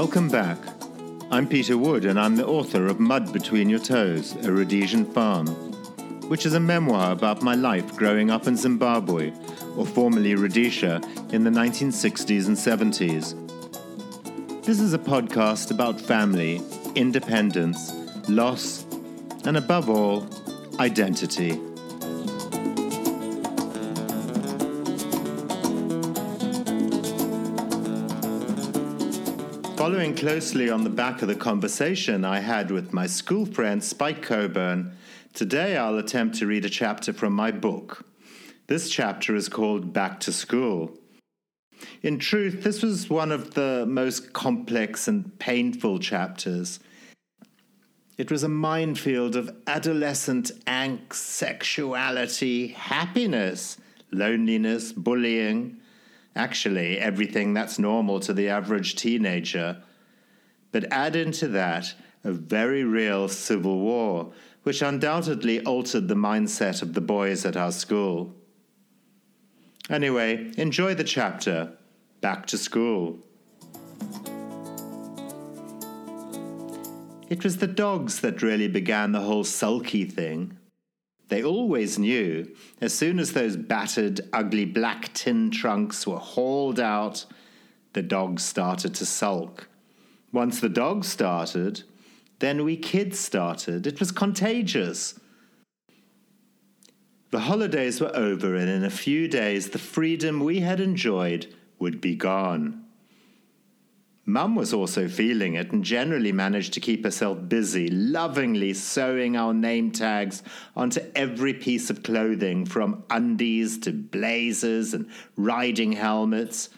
Welcome back. I'm Peter Wood, and I'm the author of Mud Between Your Toes, a Rhodesian Farm, which is a memoir about my life growing up in Zimbabwe, or formerly Rhodesia, in the 1960s and 70s. This is a podcast about family, independence, loss, and above all, identity. Following closely on the back of the conversation I had with my school friend Spike Coburn, today I'll attempt to read a chapter from my book. This chapter is called Back to School. In truth, this was one of the most complex and painful chapters. It was a minefield of adolescent angst, sexuality, happiness, loneliness, bullying, Actually, everything that's normal to the average teenager. But add into that a very real civil war, which undoubtedly altered the mindset of the boys at our school. Anyway, enjoy the chapter. Back to school. It was the dogs that really began the whole sulky thing. They always knew as soon as those battered, ugly black tin trunks were hauled out, the dogs started to sulk. Once the dogs started, then we kids started. It was contagious. The holidays were over, and in a few days, the freedom we had enjoyed would be gone. Mum was also feeling it and generally managed to keep herself busy, lovingly sewing our name tags onto every piece of clothing, from undies to blazers and riding helmets.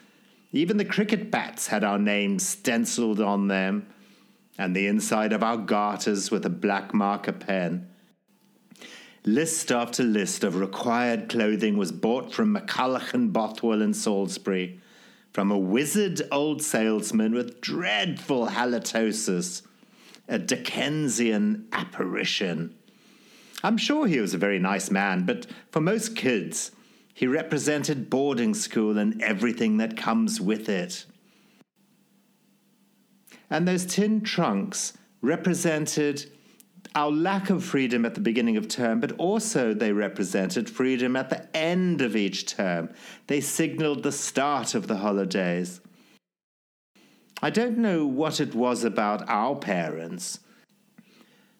Even the cricket bats had our names stenciled on them, and the inside of our garters with a black marker pen. List after list of required clothing was bought from McCullagh and Bothwell in Salisbury from a wizard old salesman with dreadful halitosis, a Dickensian apparition. I'm sure he was a very nice man, but for most kids, he represented boarding school and everything that comes with it. And those tin trunks represented our lack of freedom at the beginning of term, but also they represented freedom at the end of each term. They signaled the start of the holidays. I don't know what it was about our parents.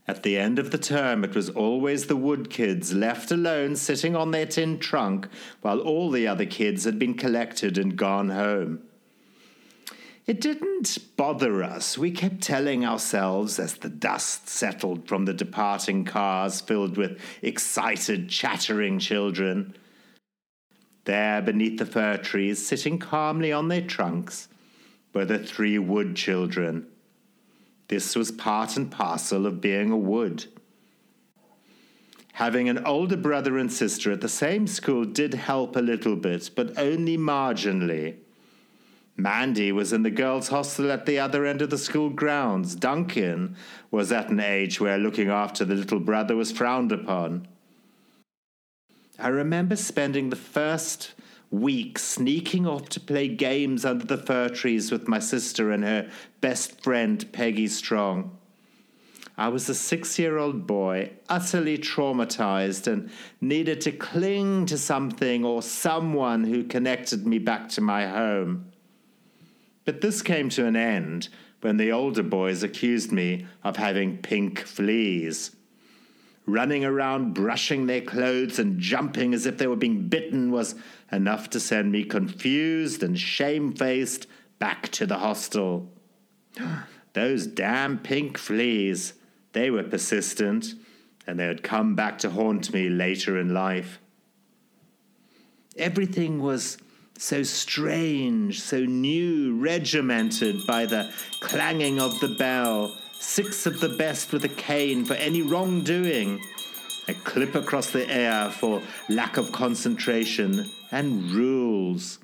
At the end of the term, it was always the wood kids left alone sitting on their tin trunk while all the other kids had been collected and gone home. It didn't bother us. We kept telling ourselves as the dust settled from the departing cars filled with excited, chattering children. There, beneath the fir trees, sitting calmly on their trunks, were the three wood children. This was part and parcel of being a wood. Having an older brother and sister at the same school did help a little bit, but only marginally. Mandy was in the girls' hostel at the other end of the school grounds. Duncan was at an age where looking after the little brother was frowned upon. I remember spending the first week sneaking off to play games under the fir trees with my sister and her best friend, Peggy Strong. I was a six year old boy, utterly traumatized, and needed to cling to something or someone who connected me back to my home. But this came to an end when the older boys accused me of having pink fleas. Running around, brushing their clothes, and jumping as if they were being bitten was enough to send me confused and shamefaced back to the hostel. Those damn pink fleas, they were persistent, and they had come back to haunt me later in life. Everything was so strange, so new, regimented by the clanging of the bell, six of the best with a cane for any wrongdoing, a clip across the air for lack of concentration, and rules.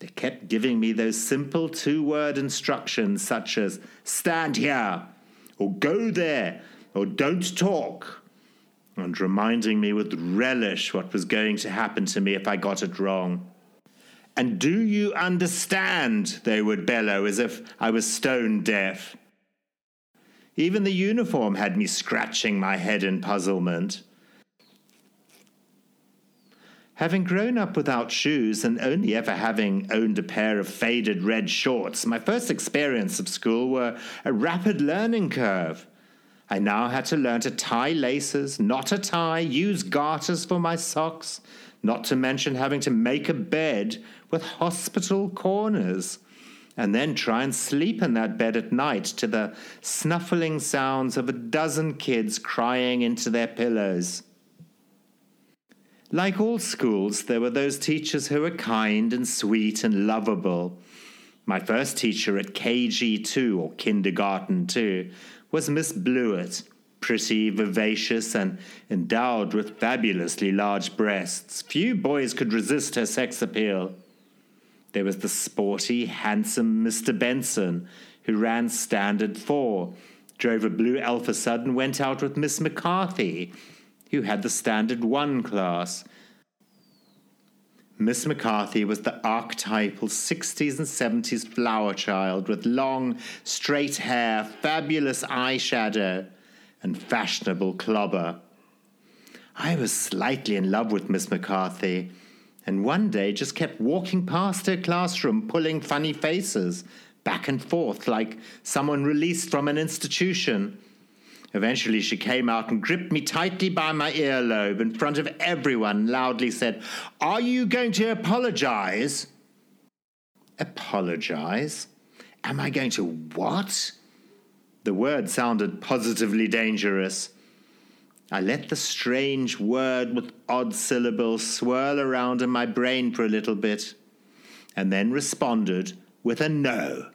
They kept giving me those simple two word instructions, such as stand here, or go there, or don't talk, and reminding me with relish what was going to happen to me if I got it wrong. And do you understand? They would bellow as if I was stone deaf. Even the uniform had me scratching my head in puzzlement. Having grown up without shoes and only ever having owned a pair of faded red shorts, my first experience of school were a rapid learning curve. I now had to learn to tie laces, knot a tie, use garters for my socks, not to mention having to make a bed with hospital corners, and then try and sleep in that bed at night to the snuffling sounds of a dozen kids crying into their pillows. Like all schools, there were those teachers who were kind and sweet and lovable. My first teacher at KG2, or Kindergarten 2, was Miss Blewett, pretty, vivacious, and endowed with fabulously large breasts. Few boys could resist her sex appeal. There was the sporty, handsome Mr. Benson, who ran Standard 4, drove a blue Alfasud, and went out with Miss McCarthy, who had the Standard 1 class. Miss McCarthy was the archetypal 60s and 70s flower child with long, straight hair, fabulous eyeshadow, and fashionable clobber. I was slightly in love with Miss McCarthy, and one day just kept walking past her classroom, pulling funny faces back and forth like someone released from an institution. Eventually, she came out and gripped me tightly by my earlobe in front of everyone loudly said, Are you going to apologize? Apologize? Am I going to what? The word sounded positively dangerous. I let the strange word with odd syllables swirl around in my brain for a little bit, and then responded with a no.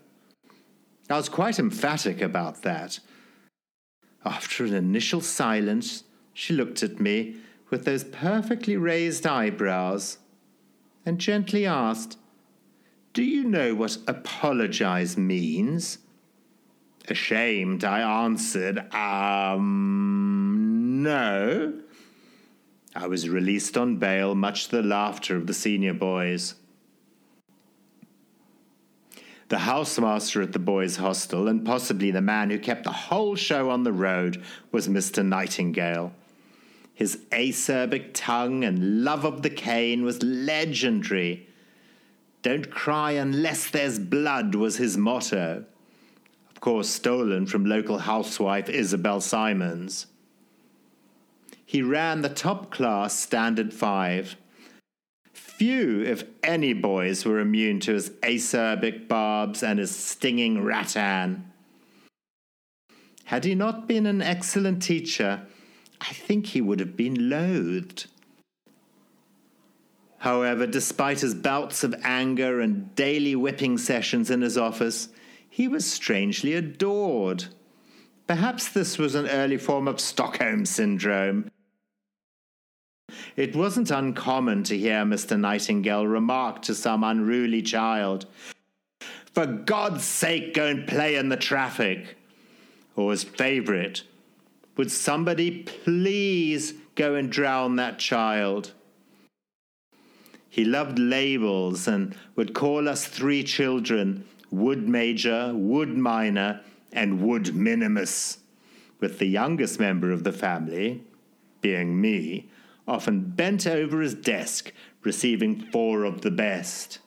I was quite emphatic about that. After an initial silence, she looked at me with those perfectly raised eyebrows and gently asked, Do you know what apologize means? Ashamed, I answered, Um, no. I was released on bail, much to the laughter of the senior boys. The housemaster at the boys' hostel, and possibly the man who kept the whole show on the road, was Mr. Nightingale. His acerbic tongue and love of the cane was legendary. Don't cry unless there's blood was his motto. Course, stolen from local housewife Isabel Simons. He ran the top class Standard 5 Few, if any, boys were immune to his acerbic barbs and his stinging rattan. Had he not been an excellent teacher, I think he would have been loathed. However, despite his bouts of anger and daily whipping sessions in his office, he was strangely adored. Perhaps this was an early form of Stockholm syndrome, it wasn't uncommon to hear Mr. Nightingale remark to some unruly child, For God's sake, go and play in the traffic. Or his favourite, Would somebody please go and drown that child? He loved labels and would call us three children Wood Major, Wood Minor, and Wood Minimus, with the youngest member of the family, being me, often bent over his desk, receiving four of the best.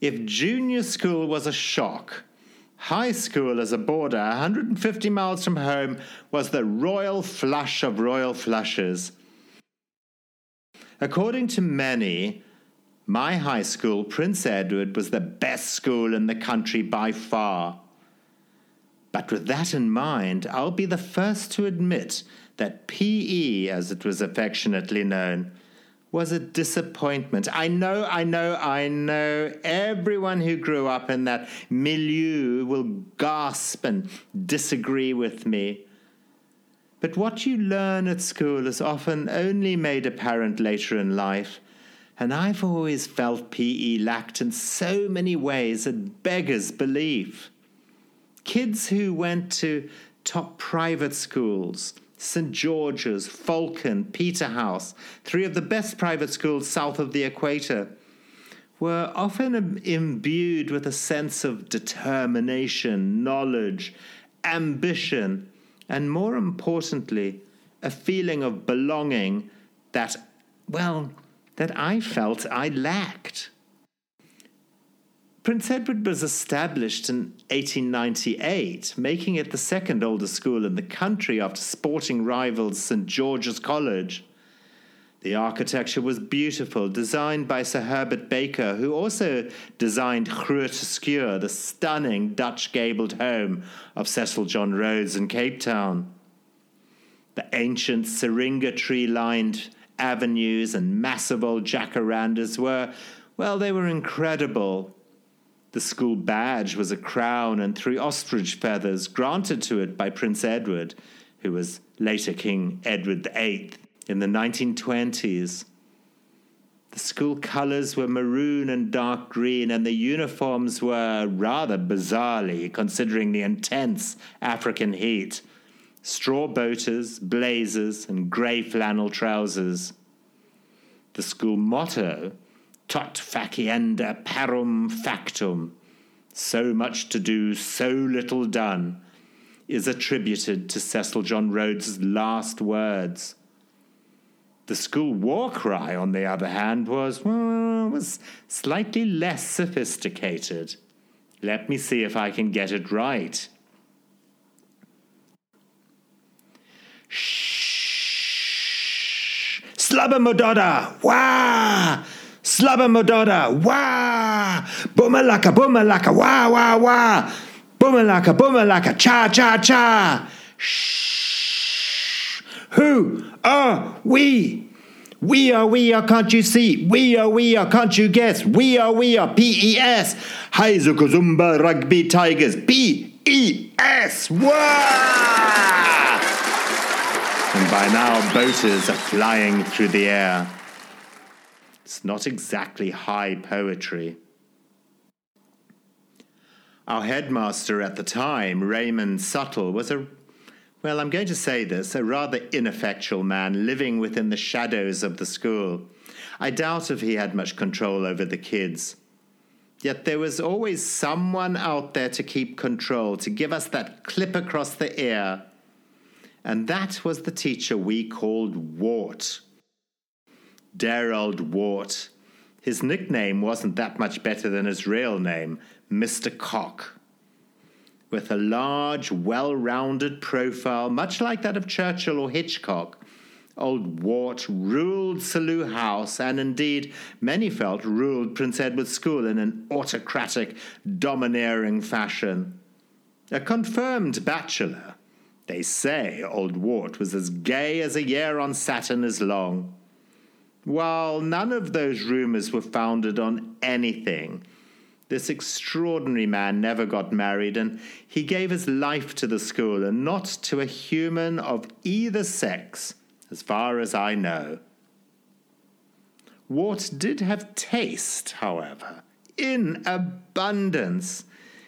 If junior school was a shock, high school as a boarder 150 miles from home was the royal flush of royal flushes. According to many, my high school, Prince Edward, was the best school in the country by far. But with that in mind, I'll be the first to admit that PE, as it was affectionately known, was a disappointment. I know, I know, I know everyone who grew up in that milieu will gasp and disagree with me. But what you learn at school is often only made apparent later in life. And I've always felt PE lacked in so many ways it beggars belief kids who went to top private schools St. George's, Falcon, Peterhouse, three of the best private schools south of the equator, were often imbued with a sense of determination, knowledge, ambition, and more importantly, a feeling of belonging that, well, that I felt I lacked. Prince Edward was established in 1898, making it the second oldest school in the country after sporting rivals St. George's College. The architecture was beautiful, designed by Sir Herbert Baker, who also designed Groot Schuur, the stunning Dutch gabled home of Cecil John Rhodes in Cape Town. The ancient syringa tree lined avenues and massive old jacarandas were, well, they were incredible. The school badge was a crown and three ostrich feathers granted to it by Prince Edward, who was later King Edward VIII in the 1920s. The school colors were maroon and dark green, and the uniforms were rather bizarrely, considering the intense African heat straw boaters, blazers, and grey flannel trousers. The school motto tot facienda parum factum, so much to do, so little done, is attributed to Cecil John Rhodes' last words. The school war cry, on the other hand, was, well, was slightly less sophisticated. Let me see if I can get it right. Shh! Slubber Mododa! Wah! Slubber Mododa, wah! Boomalaka, boomalaka, wah, wah, wah! Boomalaka, boomalaka, cha, cha, cha! Shh! Who are we? We are, we are, can't you see? We are, we are, can't you guess? We are, we are, P-E-S. Haizukuzumba Rugby Tigers, P-E-S. Wah! And by now, boaters are flying through the air. It's not exactly high poetry. Our headmaster at the time, Raymond Suttle, was a, well, I'm going to say this, a rather ineffectual man living within the shadows of the school. I doubt if he had much control over the kids. Yet there was always someone out there to keep control, to give us that clip across the ear. And that was the teacher we called Wart. Derald Wart. His nickname wasn't that much better than his real name, Mr. Cock. With a large, well rounded profile, much like that of Churchill or Hitchcock, old Wart ruled Selous House, and indeed, many felt ruled Prince Edward School in an autocratic, domineering fashion. A confirmed bachelor, they say old Wart was as gay as a year on Saturn is long. While none of those rumors were founded on anything, this extraordinary man never got married, and he gave his life to the school and not to a human of either sex, as far as I know. Wart did have taste, however, in abundance.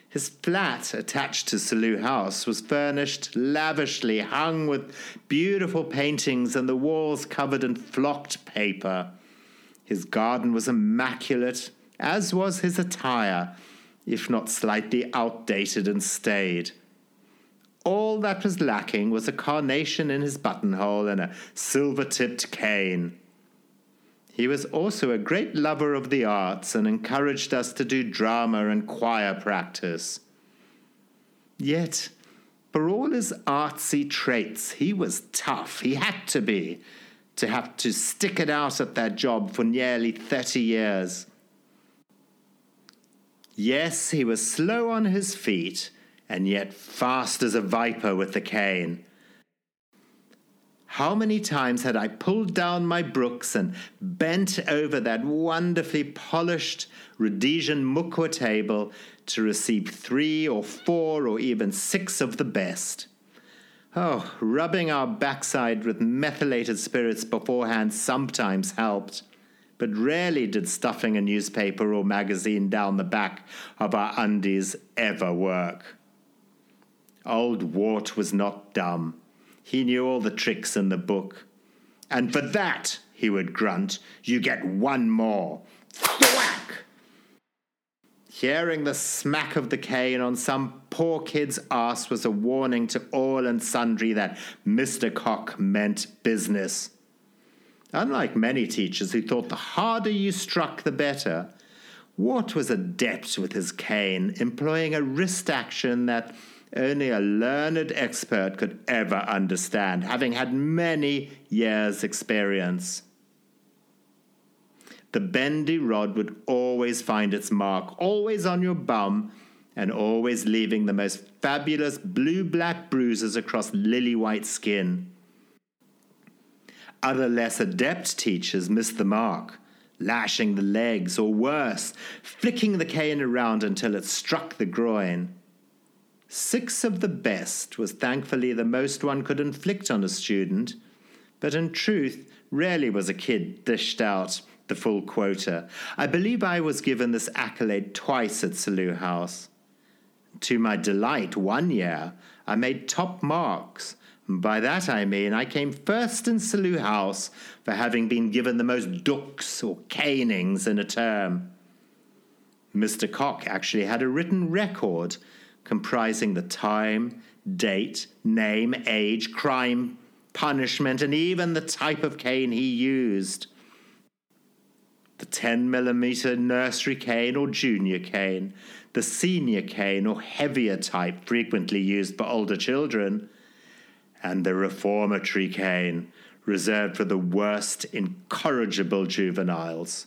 His flat, attached to Selous House, was furnished lavishly, hung with beautiful paintings, and the walls covered in flocked paper. His garden was immaculate, as was his attire, if not slightly outdated and staid. All that was lacking was a carnation in his buttonhole and a silver tipped cane. He was also a great lover of the arts and encouraged us to do drama and choir practice. Yet, for all his artsy traits, he was tough. He had to be, to have to stick it out at that job for nearly 30 years. Yes, he was slow on his feet, and yet fast as a viper with the cane. How many times had I pulled down my brooks and bent over that wonderfully polished Rhodesian mukwa table to receive three or four or even six of the best? Oh, rubbing our backside with methylated spirits beforehand sometimes helped, but rarely did stuffing a newspaper or magazine down the back of our undies ever work. Old Wart was not dumb. He knew all the tricks in the book. And for that, he would grunt, you get one more. Thwack! Hearing the smack of the cane on some poor kid's ass was a warning to all and sundry that Mr. Cock meant business. Unlike many teachers who thought the harder you struck, the better, Wart was adept with his cane, employing a wrist action that only a learned expert could ever understand, having had many years' experience. The bendy rod would always find its mark, always on your bum, and always leaving the most fabulous blue black bruises across lily white skin. Other less adept teachers missed the mark, lashing the legs, or worse, flicking the cane around until it struck the groin. Six of the best was thankfully the most one could inflict on a student, but in truth, rarely was a kid dished out the full quota. I believe I was given this accolade twice at Selous House. To my delight, one year I made top marks. By that I mean I came first in Selous House for having been given the most ducks or canings in a term. Mr. Cock actually had a written record comprising the time, date, name, age, crime, punishment, and even the type of cane he used the 10 millimeter nursery cane or junior cane, the senior cane or heavier type frequently used for older children, and the reformatory cane reserved for the worst incorrigible juveniles.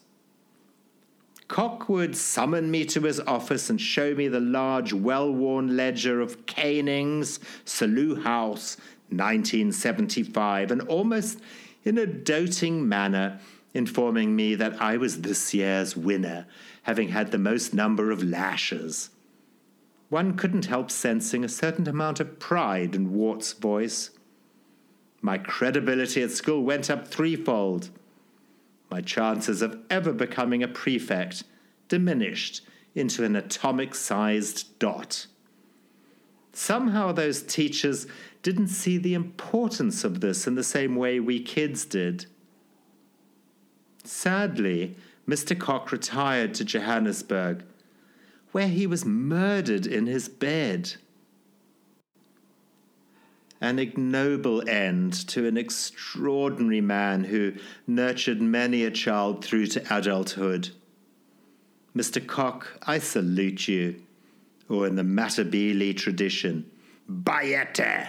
Cock would summon me to his office and show me the large, well worn ledger of canings, Selous House, 1975, and almost in a doting manner, informing me that I was this year's winner, having had the most number of lashes. One couldn't help sensing a certain amount of pride in Wart's voice. My credibility at school went up threefold. My chances of ever becoming a prefect diminished into an atomic sized dot. Somehow, those teachers didn't see the importance of this in the same way we kids did. Sadly, Mr. Cock retired to Johannesburg, where he was murdered in his bed. An ignoble end to an extraordinary man who nurtured many a child through to adulthood. Mr. Cock, I salute you, or in the Matabele tradition, Bayete.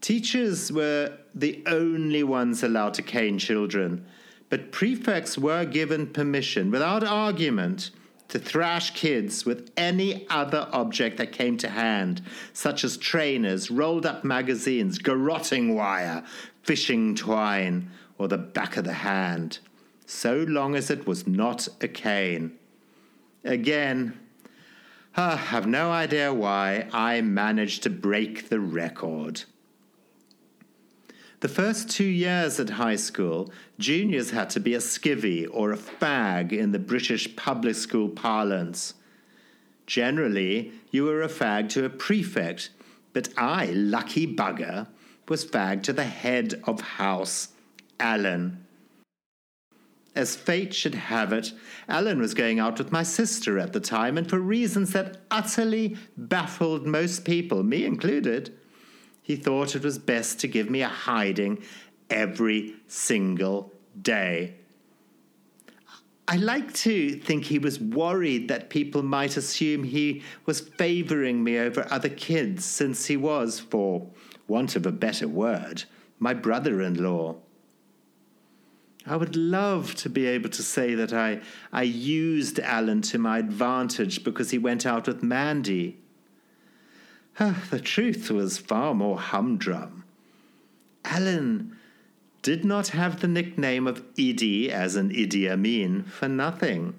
Teachers were the only ones allowed to cane children, but prefects were given permission, without argument, to thrash kids with any other object that came to hand, such as trainers, rolled up magazines, garroting wire, fishing twine, or the back of the hand, so long as it was not a cane. Again, I have no idea why I managed to break the record. The first two years at high school, juniors had to be a skivvy or a fag in the British public school parlance. Generally, you were a fag to a prefect, but I, lucky bugger, was fag to the head of house, Alan. As fate should have it, Alan was going out with my sister at the time, and for reasons that utterly baffled most people, me included he thought it was best to give me a hiding every single day. I like to think he was worried that people might assume he was favoring me over other kids, since he was, for want of a better word, my brother in law. I would love to be able to say that I, I used Alan to my advantage because he went out with Mandy. The truth was far more humdrum. Alan did not have the nickname of Idi as an Idi Amin for nothing.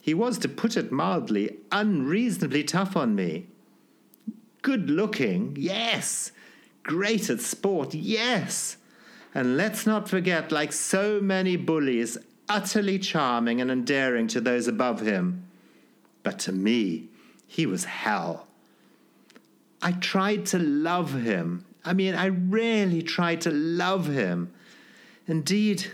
He was, to put it mildly, unreasonably tough on me. Good looking, yes. Great at sport, yes. And let's not forget, like so many bullies, utterly charming and endearing to those above him. But to me, he was hell. I tried to love him. I mean, I really tried to love him. Indeed,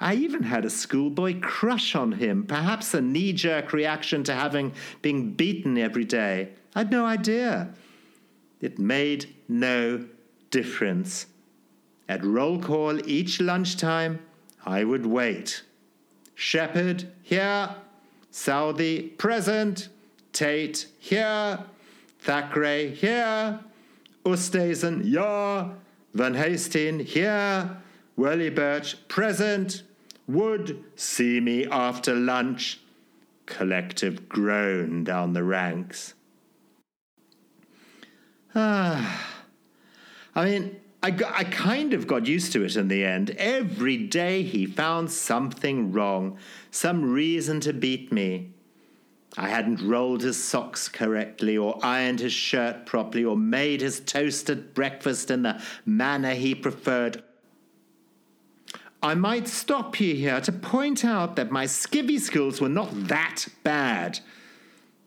I even had a schoolboy crush on him, perhaps a knee jerk reaction to having been beaten every day. I'd no idea. It made no difference. At roll call each lunchtime, I would wait. Shepherd, here. Southey, present. Tate, here. Thackeray, here. Oosthuizen, ja. Van Heesteen, here. Whirly Birch, present. Wood, see me after lunch. Collective groan down the ranks. Ah. I mean, I, got, I kind of got used to it in the end. Every day he found something wrong, some reason to beat me. I hadn't rolled his socks correctly, or ironed his shirt properly, or made his toasted breakfast in the manner he preferred. I might stop you here to point out that my skivvy skills were not that bad.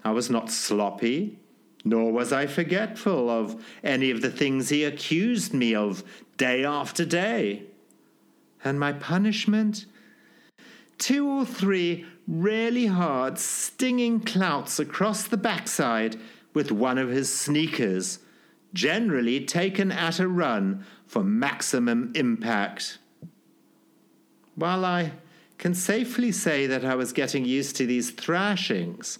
I was not sloppy, nor was I forgetful of any of the things he accused me of day after day. And my punishment? Two or three really hard, stinging clouts across the backside with one of his sneakers, generally taken at a run for maximum impact. While I can safely say that I was getting used to these thrashings,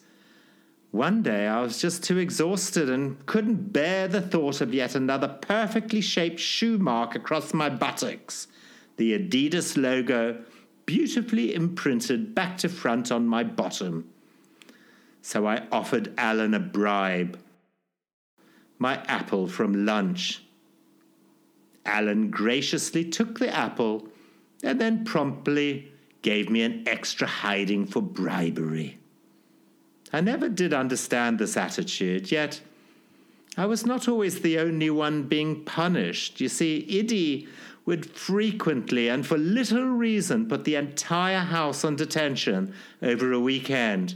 one day I was just too exhausted and couldn't bear the thought of yet another perfectly shaped shoe mark across my buttocks, the Adidas logo beautifully imprinted back to front on my bottom. So I offered Alan a bribe my apple from lunch. Alan graciously took the apple and then promptly gave me an extra hiding for bribery. I never did understand this attitude, yet I was not always the only one being punished. You see, Idi would frequently and for little reason put the entire house on detention over a weekend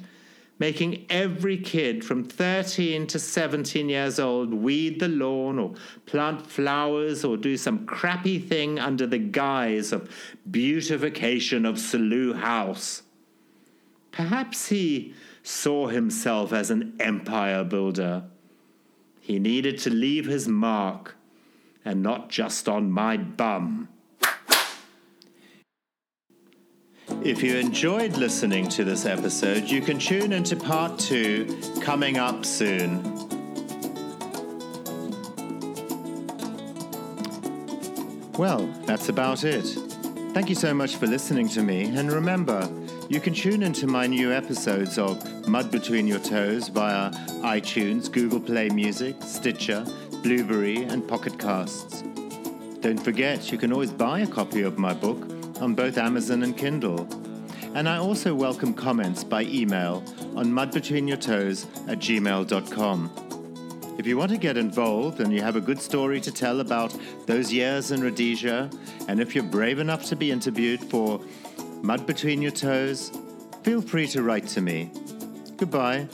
making every kid from 13 to 17 years old weed the lawn or plant flowers or do some crappy thing under the guise of beautification of Selous House. Perhaps he saw himself as an empire builder. He needed to leave his mark, and not just on my bum. If you enjoyed listening to this episode, you can tune into part two coming up soon. Well, that's about it. Thank you so much for listening to me, and remember, you can tune into my new episodes of Mud Between Your Toes via iTunes, Google Play Music, Stitcher, Blubrry, and Pocket Casts. Don't forget, you can always buy a copy of my book on both Amazon and Kindle. And I also welcome comments by email on mudbetweenyourtoes at gmail.com. If you want to get involved and you have a good story to tell about those years in Rhodesia, and if you're brave enough to be interviewed for Mud Between Your Toes, feel free to write to me. Goodbye.